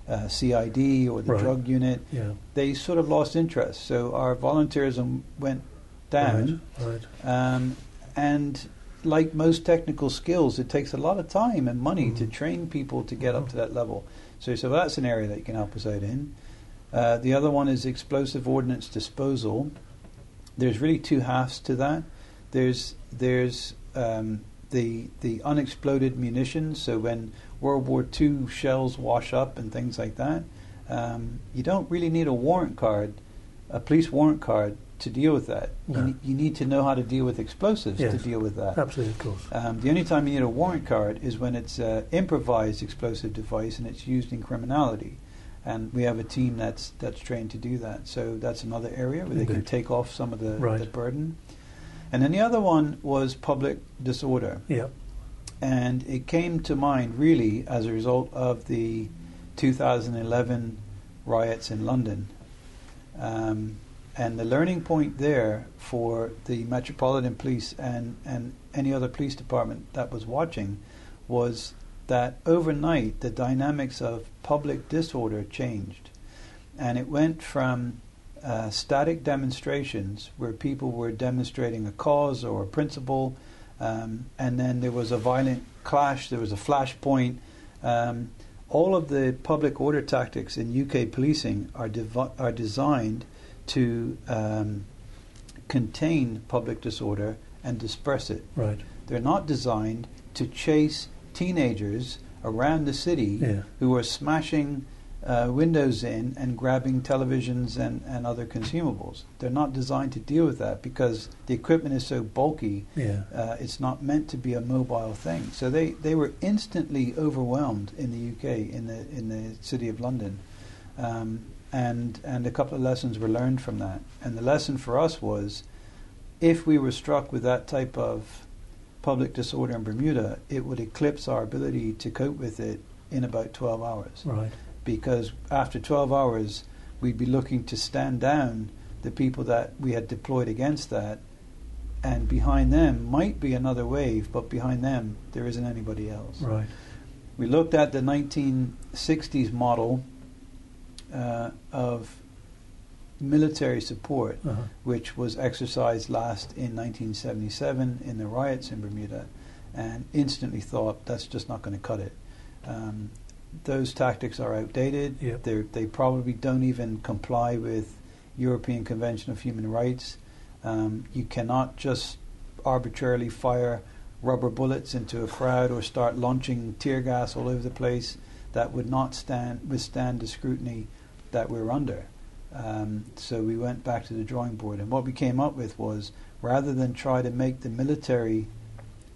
uh, CID or the Right. drug unit. Yeah. They sort of lost interest. So our volunteerism went down. Right. right. Um, and like most technical skills, it takes a lot of time and money to Mhm. train people to get up Mhm. to that level. So, so that's an area that you can help us out in. Uh, the other one is explosive ordnance disposal. There's really two halves to that. There's there's um, the the unexploded munitions. So when World War II shells wash up and things like that, um, you don't really need a warrant card, a police warrant card, to deal with that. No. You, ne- you need to know how to deal with explosives to deal with that. Absolutely, of course. Um, the only time you need a warrant card is when it's an improvised explosive device and it's used in criminality. And we have a team that's that's trained to do that. So that's another area where they can take off some of the, Right. the burden. And then the other one was public disorder. Yeah. And it came to mind really as a result of the 2011 riots in London. Um, and the learning point there for the Metropolitan Police and, and any other police department that was watching was that overnight the dynamics of public disorder changed. And it went from uh, static demonstrations where people were demonstrating a cause or a principle, um, and then there was a violent clash, there was a flashpoint. Um, all of the public order tactics in UK policing are, devi- are designed to um, contain public disorder and disperse it. Right. They're not designed to chase teenagers around the city Yeah. who were smashing uh, windows in and grabbing televisions and, and other consumables. They're not designed to deal with that because the equipment is so bulky. Yeah. Uh, it's not meant to be a mobile thing. So they, they were instantly overwhelmed in the UK, in the in the city of London, um, and and a couple of lessons were learned from that. And the lesson for us was if we were struck with that type of public disorder in Bermuda, it would eclipse our ability to cope with it in about 12 hours. Right. Because after 12 hours, we'd be looking to stand down the people that we had deployed against that, and behind them might be another wave, but behind them, there isn't anybody else. Right. We looked at the 1960s model uh, of military support, Uh-huh. which was exercised last in 1977 in the riots in Bermuda, and instantly thought that's just not going to cut it. Um, those tactics are outdated. Yep. They're, probably don't even comply with European Convention of Human Rights. Um, you cannot just arbitrarily fire rubber bullets into a crowd or start launching tear gas all over the place. That would not stand withstand the scrutiny that we're under. Um, so we went back to the drawing board, and what we came up with was rather than try to make the military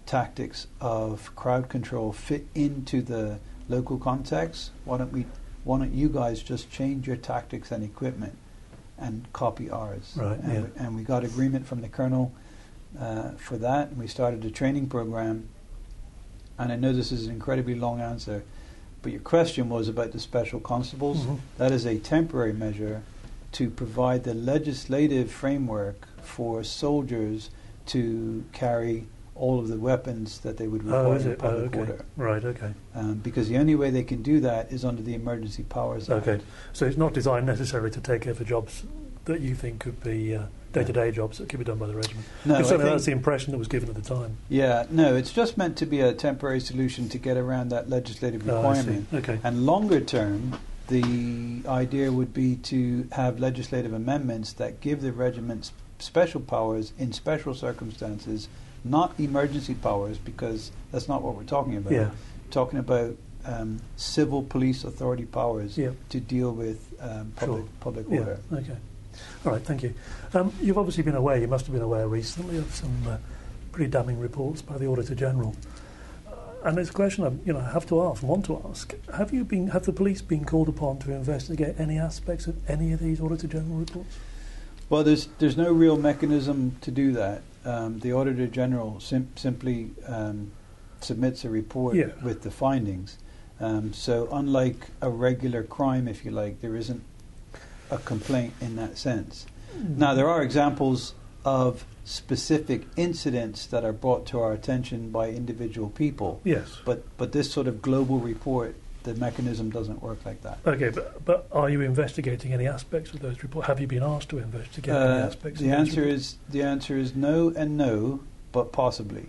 tactics of crowd control fit into the local context, why don't we? Why don't you guys just change your tactics and equipment and copy ours? Right, And, yeah. we, and we got agreement from the colonel uh, for that, and we started a training program. And I know this is an incredibly long answer, but your question was about the special constables. Mhm. That is a temporary measure to provide the legislative framework for soldiers to carry all of the weapons that they would require Oh, in it? Oh, public okay. order. Right. Okay. Um, because the only way they can do that is under the Emergency Powers Act. Okay. So it's not designed necessarily to take care over jobs that you think could be uh, day-to-day jobs that could be done by the regiment. No, I think- that's the impression that was given at the time. yeah, no, it's just meant to be a temporary solution to get around that legislative Oh, requirement. Okay. And longer term, the idea would be to have legislative amendments that give the regiments special powers in special circumstances, not emergency powers, because that's not what we're talking about. Yeah. talking about um, civil police authority powers Yeah. to deal with um, public Sure. public Yeah. order. Okay. All right. Thank you. Um, you've obviously been aware. You must have been aware recently of some uh, pretty damning reports by the Auditor General. And it's a question I, you know, have to ask, want to ask: Have you been, have the police been called upon to investigate any aspects of any of these Auditor General reports? Well, there's there's no real mechanism to do that. Um, the Auditor General sim- simply um, submits a report Yeah. with the findings. Um, so, unlike a regular crime, if you like, there isn't a complaint in that sense. Now, there are examples of specific incidents that are brought to our attention by individual people, Yes. but but this sort of global report, the mechanism doesn't work like that. Okay, but, but are you investigating any aspects of those reports? Have you been asked to investigate any Uh, aspects? the of answer reports? is the answer is no and no, but possibly.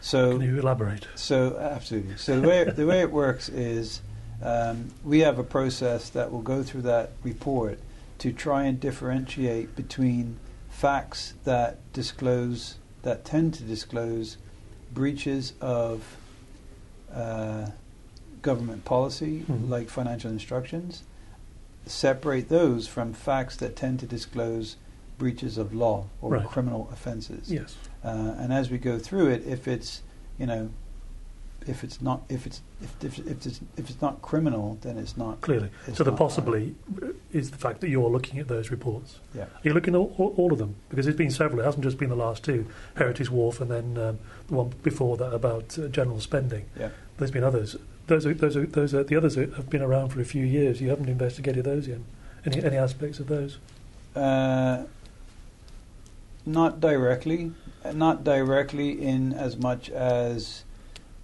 So Can you elaborate? so absolutely. So the way the way it works is um, we have a process that will go through that report to try and differentiate between facts that disclose that tend to disclose breaches of uh, government policy, Mhm. like financial instructions, separate those from facts that tend to disclose breaches of law or Right. criminal offences. Yes. Uh, and as we go through it, if it's you know, if it's not if it's if if, if it's if it's not criminal, then it's not Clearly. It's so the not possibly is the fact that you're looking at those reports. Yeah. Are you looking at all, all of them? Because there's been several. It hasn't just been the last two, Heritage Wharf and then um, the one before that about uh, general spending. Yeah. There's been others. Those are, those are, those are, the others are, have been around for a few years. You haven't investigated those yet. Any, any aspects of those? Uh, not directly, uh, not directly in as much as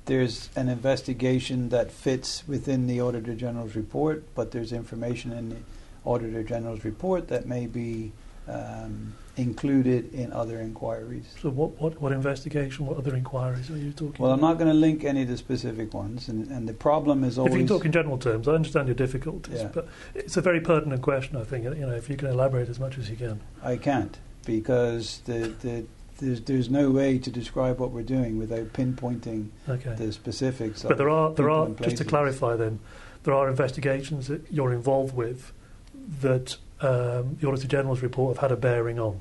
there's an investigation that fits within the Auditor General's report, but there's information in the Auditor General's report that may be um, included in other inquiries. So what, what, what investigation, what other inquiries are you talking Well, I'm not going to link any of the specific ones, and, and the problem is always. If you can talk in general terms, I understand your difficulties, Yeah. but it's a very pertinent question, I think. You know, if you can elaborate as much as you can. I can't because the, the there's there's no way to describe what we're doing without pinpointing Okay. the specifics. But there are there are just to clarify then, there are investigations that you're involved with that um, the Auditor General's report have had a bearing on.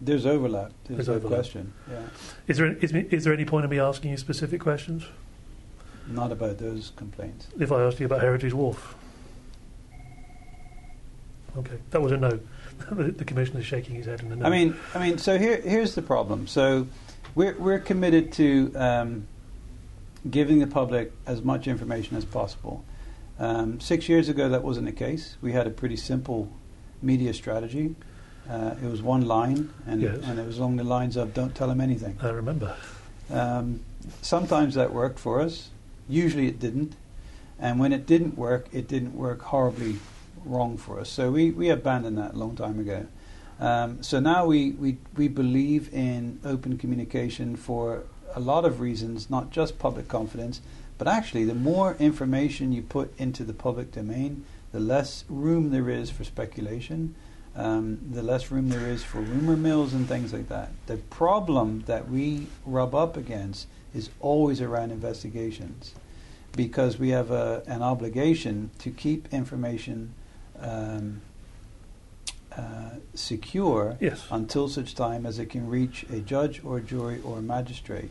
There's overlap. There's, There's no overlap. question. Yeah, Is there is, is there any point in me asking you specific questions? not about those complaints. If I asked you about Heritage Wharf, Okay, that was a no. the, the commissioner is shaking his head in a no. I mean, I mean, so here, here's the problem. So we're we're committed to um, giving the public as much information as possible. Um, six years ago, that wasn't the case. We had a pretty simple media strategy. Uh, it was one line, and, Yes. and it was along the lines of "Don't tell them anything." I remember. Um, sometimes that worked for us. Usually it didn't. And when it didn't work, it didn't work horribly wrong for us. So we, we abandoned that a long time ago. Um, so now we, we, we believe in open communication for a lot of reasons, not just public confidence, but actually the more information you put into the public domain, the less room there is for speculation, um, the less room there is for rumor mills and things like that. The problem that we rub up against is always around investigations because we have a, an obligation to keep information um, uh, secure Yes. until such time as it can reach a judge or jury or magistrate.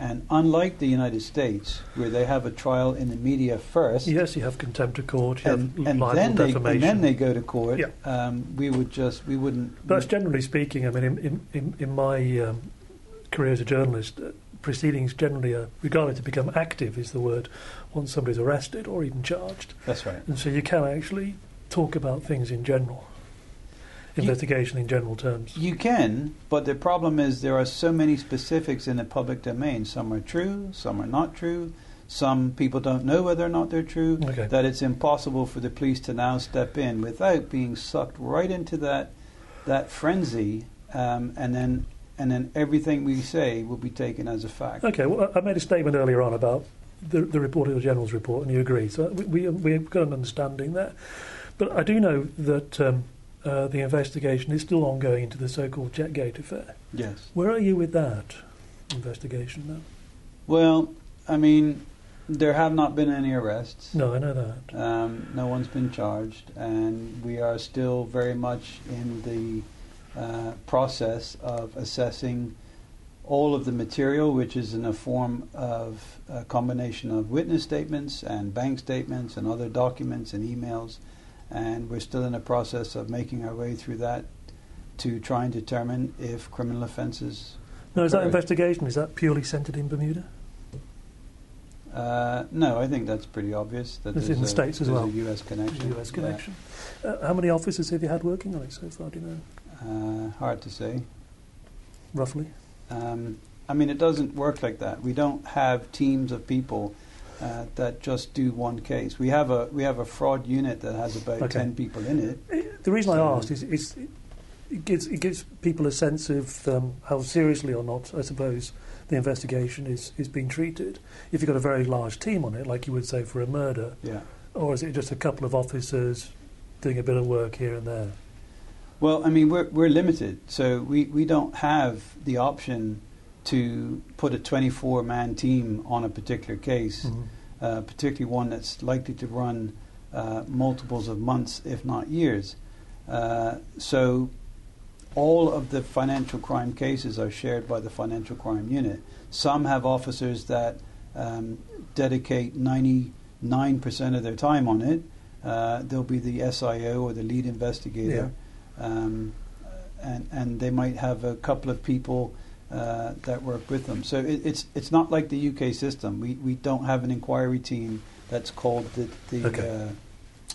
And unlike the United States, where they have a trial in the media first, Yes, you have contempt of court, you and, have and libel, then they, defamation. and then they go to court, Yeah. um, we would just we wouldn't. That's generally speaking. I mean, in, in, in, in my um, career as a journalist, uh, proceedings generally are regarded to become active, is the word, once somebody's arrested or even charged. that's right. And so you can actually talk about things in general, You- investigation in general terms. You can, but the problem is there are so many specifics in the public domain. Some are true, some are not true. Some people don't know whether or not they're true. Okay. That it's impossible for the police to now step in without being sucked right into that that frenzy, um, and then and then everything we say will be taken as a fact. Okay, well, I made a statement earlier on about the, the report of the General's report, and you agree. So we, we, we've got an understanding there. But I do know that um, uh, the investigation is still ongoing into the so-called Jetgate affair. Yes. Where are you with that investigation now? Well, I mean, there have not been any arrests. No, I know that. Um, no one's been charged, and we are still very much in the uh, process of assessing all of the material, which is in a form of a combination of witness statements and bank statements and other documents and emails. And we're still in the process of making our way through that to try and determine if criminal offences. No, is that investigation, is that purely centred in Bermuda? Uh, no, I think that's pretty obvious. That It's in the a, States as there's well. a U.S. Connection. US Yeah. connection. Uh, how many officers have you had working on it so far, do you know, Uh, hard to say. roughly? Um, I mean, it doesn't work like that. We don't have teams of people uh, that just do one case. We have a we have a fraud unit that has about Okay. ten people in it. Uh, The reason I asked is, is it gives it gives people a sense of um, how seriously or not, I suppose, the investigation is, is being treated. If you've got a very large team on it, like you would say for a murder, Yeah. or is it just a couple of officers doing a bit of work here and there? Well, I mean, we're we're limited, so we, we don't have the option to put a 24 man team on a particular case, Mhm. uh, particularly one that's likely to run uh, multiples of months, if not years. Uh, so all of the financial crime cases are shared by the financial crime unit. Some have officers that um, dedicate 99% of their time on it. Uh, there'll be the SIO or the lead investigator. Um, and, and they might have a couple of people uh, that work with them. So it, it's it's not like the UK system. We we don't have an inquiry team that's called the the, Okay. uh,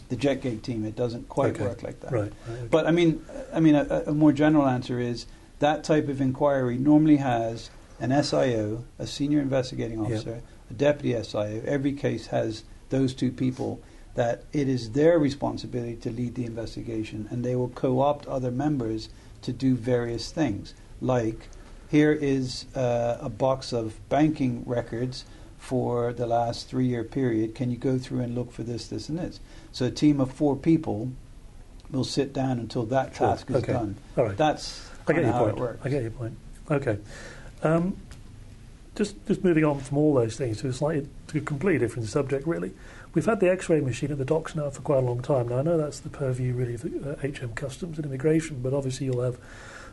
the Jetgate team. It doesn't quite Okay. work like that. Right. right, okay. But I mean, I mean, a, a more general answer is that type of inquiry normally has an SIO, a senior investigating officer, a deputy SIO. Every case has those two people. That it is their responsibility to lead the investigation, and they will co-opt other members to do various things. Like, here is uh, a box of banking records for the last three-year period. Can you go through and look for this, this, and this? So a team of four people will sit down until that Sure. task is Okay. done. All right. That's I get your point. I get your point. Okay. Um, just just moving on from all those things to a slightly to a completely different subject, really. We've had the X-ray machine at the docks now for quite a long time. Now I know that's the purview really of uh, HM Customs and Immigration, but obviously you'll have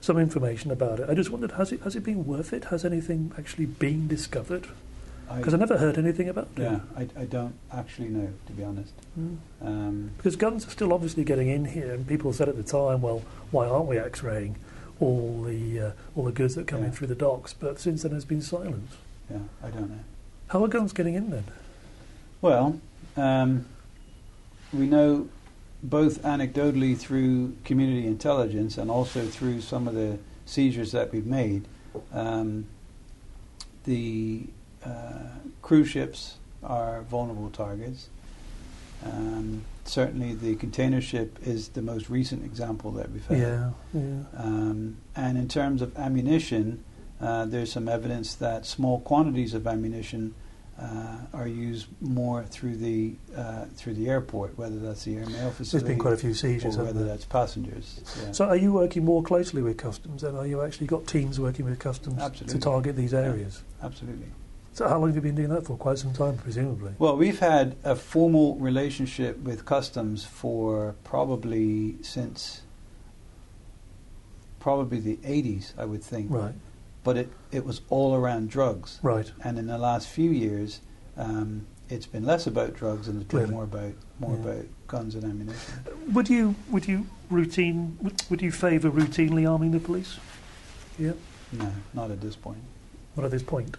some information about it. I just wondered, has it has it been worth it? Has anything actually been discovered? Because I, never heard anything about it. Yeah, I, I don't actually know, to be honest. Mm. Um, Because guns are still obviously getting in here, and people said at the time, well, why aren't we X-raying all the uh, all the goods that come in Yeah. through the docks? But since then, there's been silence. yeah, I don't know. How are guns getting in then? Well, um, we know both anecdotally through community intelligence and also through some of the seizures that we've made, um, the uh, cruise ships are vulnerable targets. Um, certainly, the container ship is the most recent example that we've had. Yeah, yeah. Um, and in terms of ammunition, uh, there's some evidence that small quantities of ammunition uh, are used more through the uh, through the airport, whether that's the airmail There's facility been quite a few or seizures, haven't whether that's passengers. Yeah. So, are you working more closely with customs? and are you actually got teams working with customs Absolutely. to target these areas? Absolutely. So, how long have you been doing that for? Quite some time, presumably. Well, we've had a formal relationship with customs for probably since probably the 80s, I would think. Right, But it, it was all around drugs. right. And in the last few years, um, it's been less about drugs and it's been Really? more about more Yeah. about guns and ammunition. Would you would you routine would, would you favour routinely arming the police? Yeah. No, not at this point. What at this point?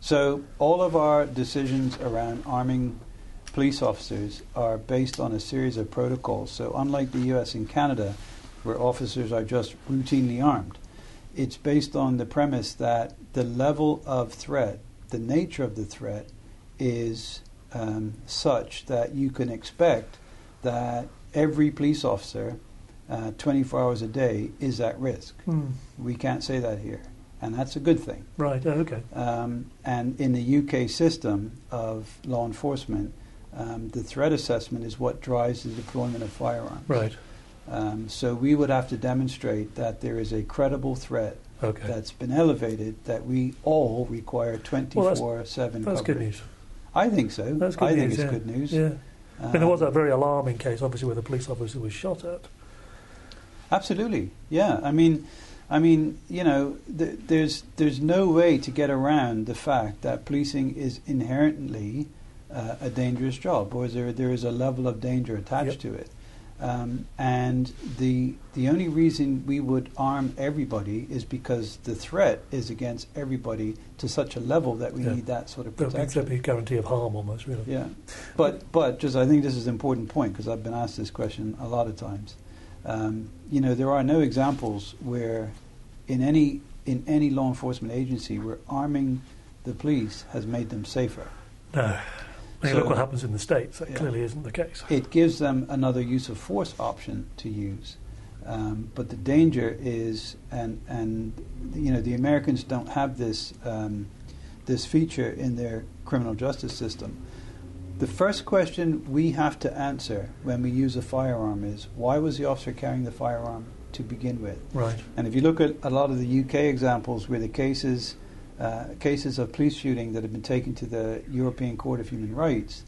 So all of our decisions around arming police officers are based on a series of protocols. So unlike the U.S. and Canada, where officers are just routinely armed, it's based on the premise that the level of threat, the nature of the threat, is um, such that you can expect that every police officer, uh, 24 hours a day, is at risk. Hmm. We can't say that here, and that's a good thing. Right. Oh, okay. Um, and in the UK system of law enforcement, um, the threat assessment is what drives the deployment of firearms. Right. Um, so we would have to demonstrate that there is a credible threat Okay. that's been elevated that we all require 24 7 That's good coverage. news. I think so. That's good I think it's yeah. good news. Yeah. I mean, there was Um, that very alarming case, obviously, where the police officer was shot at. Absolutely, yeah. I mean, I mean, you know, th- there's there's no way to get around the fact that policing is inherently uh, a dangerous job, or there there is a level of danger attached to it. Um, and the the only reason we would arm everybody is because the threat is against everybody to such a level that we Yeah. need that sort of protection. be a guarantee of harm almost, really. Yeah, but but just I think this is an important point because I've been asked this question a lot of times. Um, you know, there are no examples where in any in any law enforcement agency where arming the police has made them safer. No. So- look what happens in the States. That Yeah. clearly isn't the case. It gives them another use of force option to use. Um, but the danger is, and and you know, the Americans don't have this um, this feature in their criminal justice system. The first question we have to answer when we use a firearm is why was the officer carrying the firearm to begin with? Right. And if you look at a lot of the UK examples where the cases uh, cases of police shooting that have been taken to the European Court of Human Rights,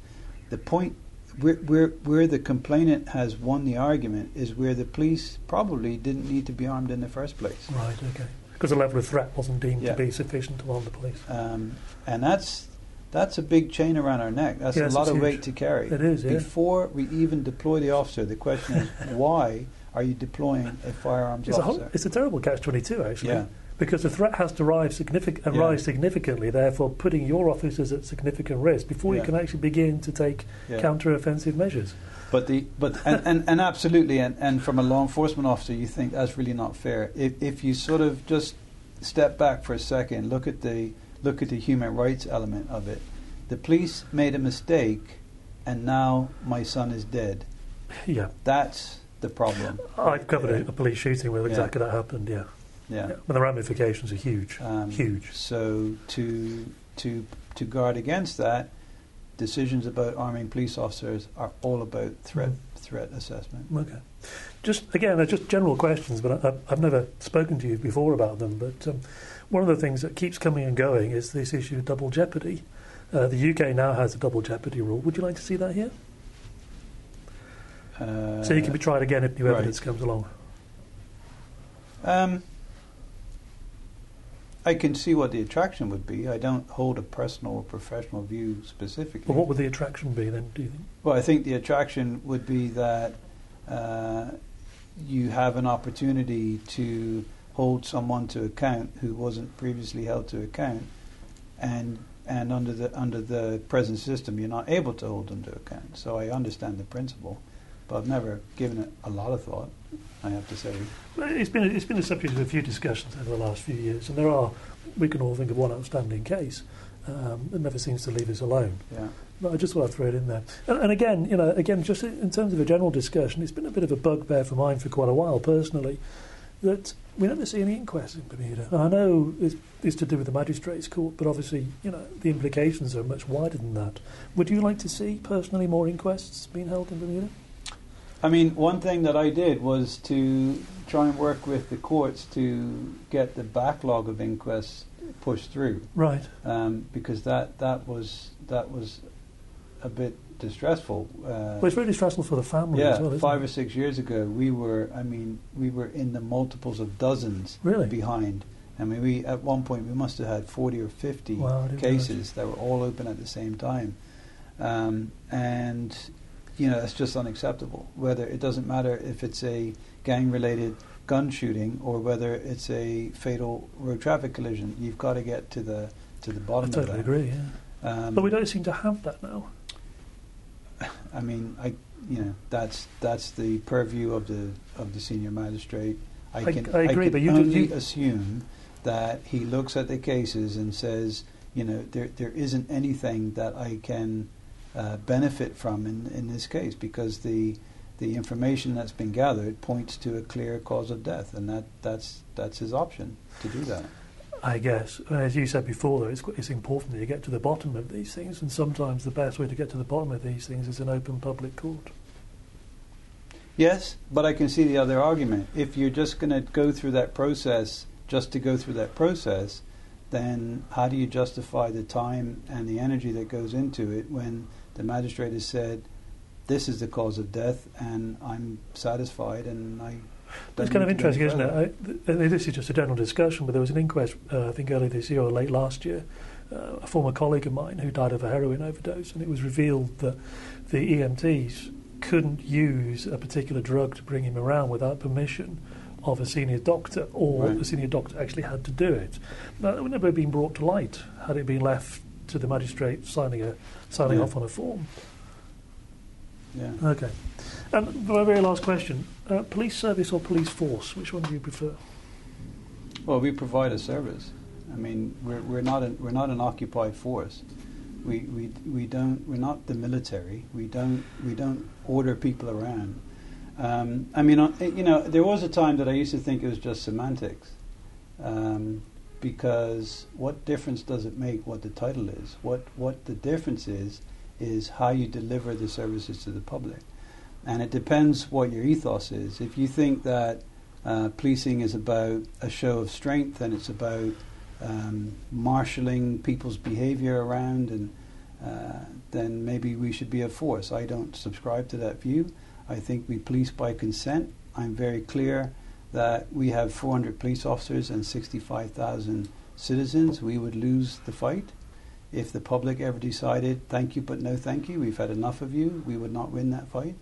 the point where, where, where the complainant has won the argument is where the police probably didn't need to be armed in the first place. Right, okay. Because the level of threat wasn't deemed Yeah. to be sufficient to arm the police. Um, and that's that's a big chain around our neck. That's Yes, a lot of huge. weight to carry. It is, yeah. Before we even deploy the officer, the question is why are you deploying a firearms It's a, officer? whole, it's a terrible catch-22, actually. yeah, Because the threat has to rise, signific- uh, Yeah. rise significantly, therefore putting your officers at significant risk before you can actually begin to take yeah. counter-offensive measures. But the but and, and, and absolutely and, and from a law enforcement officer you think that's really not fair. If if you sort of just step back for a second, look at the look at the human rights element of it. The police made a mistake and now my son is dead. Yeah. That's the problem. I've covered Yeah. a, police shooting where Yeah. exactly that happened, yeah. Yeah. And the ramifications are huge. Um, huge. So to to to guard against that, decisions about arming police officers are all about threat Mm. threat assessment. Okay. Just again, they're just general questions, but I, I've never spoken to you before about them. But um, one of the things that keeps coming and going is this issue of double jeopardy. Uh, the UK now has a double jeopardy rule. Would you like to see that here? Uh, so you can be tried again if new right. evidence comes along. Um, I can see what the attraction would be. I don't hold a personal or professional view specifically. Well, what would the attraction be then? Do you think? Well, I think the attraction would be that uh, you have an opportunity to hold someone to account who wasn't previously held to account, and and under the under the present system, you're not able to hold them to account. So I understand the principle, but I've never given it a lot of thought. I have to say. It's been a, it's been a subject of a few discussions over the last few years, and there are we can all think of one outstanding case um, that never seems to leave us alone. Yeah. But I just want to throw it in there. And, and again, you know, again, just in terms of a general discussion, it's been a bit of a bugbear for mine for quite a while personally that we never see any inquests in Bermuda. And I know it's, it's to do with the magistrates' court, but obviously, you know, the implications are much wider than that. Would you like to see personally more inquests being held in Bermuda? I mean, one thing that I did was to try and work with the courts to get the backlog of inquests pushed through. Right. Um, because that, that was that was a bit distressful. Uh, well, it's really stressful for the family yeah, as well. five it? or six years ago, we were. I mean, we were in the multiples of dozens really? behind. I mean, we at one point we must have had forty or fifty wow, cases that were all open at the same time, um, and you know it's just unacceptable. Whether it doesn't matter if it's a gang-related gun shooting or whether it's a fatal road traffic collision, you've got to get to the to the bottom I totally of that. I agree. Yeah. Um, but we don't seem to have that now. I mean, I you know that's that's the purview of the of the senior magistrate. I, I- can I agree, can but you- only you- assume that he looks at the cases and says, you know, there there isn't anything that I can uh, benefit from in in this case because the the information that's been gathered points to a clear cause of death, and that that's that's his option to do that. I guess, as you said before, though, it's, it's important that you get to the bottom of these things, and sometimes the best way to get to the bottom of these things is an open public court. Yes, but I can see the other argument. If you're just going to go through that process just to go through that process, then how do you justify the time and the energy that goes into it when the magistrate has said, this is the cause of death and I'm satisfied and I. don't kind of need to go interesting, isn't it? I, th- this is just a general discussion, but there was an inquest, uh, I think earlier this year or late last year, uh, a former colleague of mine who died of a heroin overdose, and it was revealed that the EMTs couldn't use a particular drug to bring him around without permission of a senior doctor, or Right. the senior doctor actually had to do it. Now, that would never have been brought to light had it been left to the magistrate signing a signing Yeah. off on a form. Yeah. Okay. And my very last question: uh, police service or police force? Which one do you prefer? Well, we provide a service. I mean, we're, we're not an, we're not an occupied force. We, we, we don't we're not the military. We don't we don't order people around. Um, I mean, you know, there was a time that I used to think it was just semantics, um, because what difference does it make what the title is? What what the difference is is how you deliver the services to the public, and it depends what your ethos is. If you think that uh, policing is about a show of strength and it's about um, marshalling people's behavior around, and uh, then maybe we should be a force. I don't subscribe to that view. I think we police by consent. I'm very clear that we have 400 police officers and 65,000 citizens. We would lose the fight if the public ever decided, thank you, but no thank you, we've had enough of you, we would not win that fight.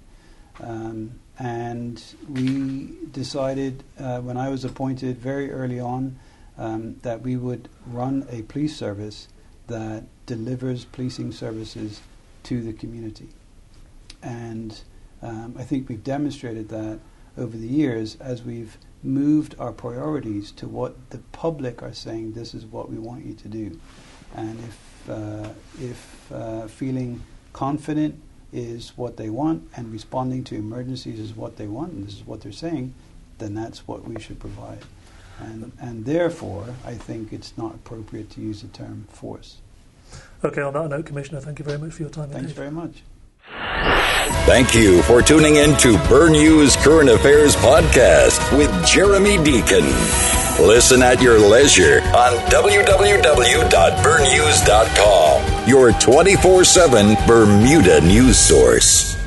Um, and we decided uh, when I was appointed very early on um, that we would run a police service that delivers policing services to the community. And um, I think we've demonstrated that over the years as we've moved our priorities to what the public are saying this is what we want you to do. And if, uh, if uh, feeling confident is what they want and responding to emergencies is what they want and this is what they're saying, then that's what we should provide. And, and therefore, I think it's not appropriate to use the term force. Okay, on that note, Commissioner, thank you very much for your time. Thanks indeed. very much. Thank you for tuning in to Bernews Current Affairs Podcast with Jeremy Deacon. Listen at your leisure on www.bernews.com, your 24 7 Bermuda news source.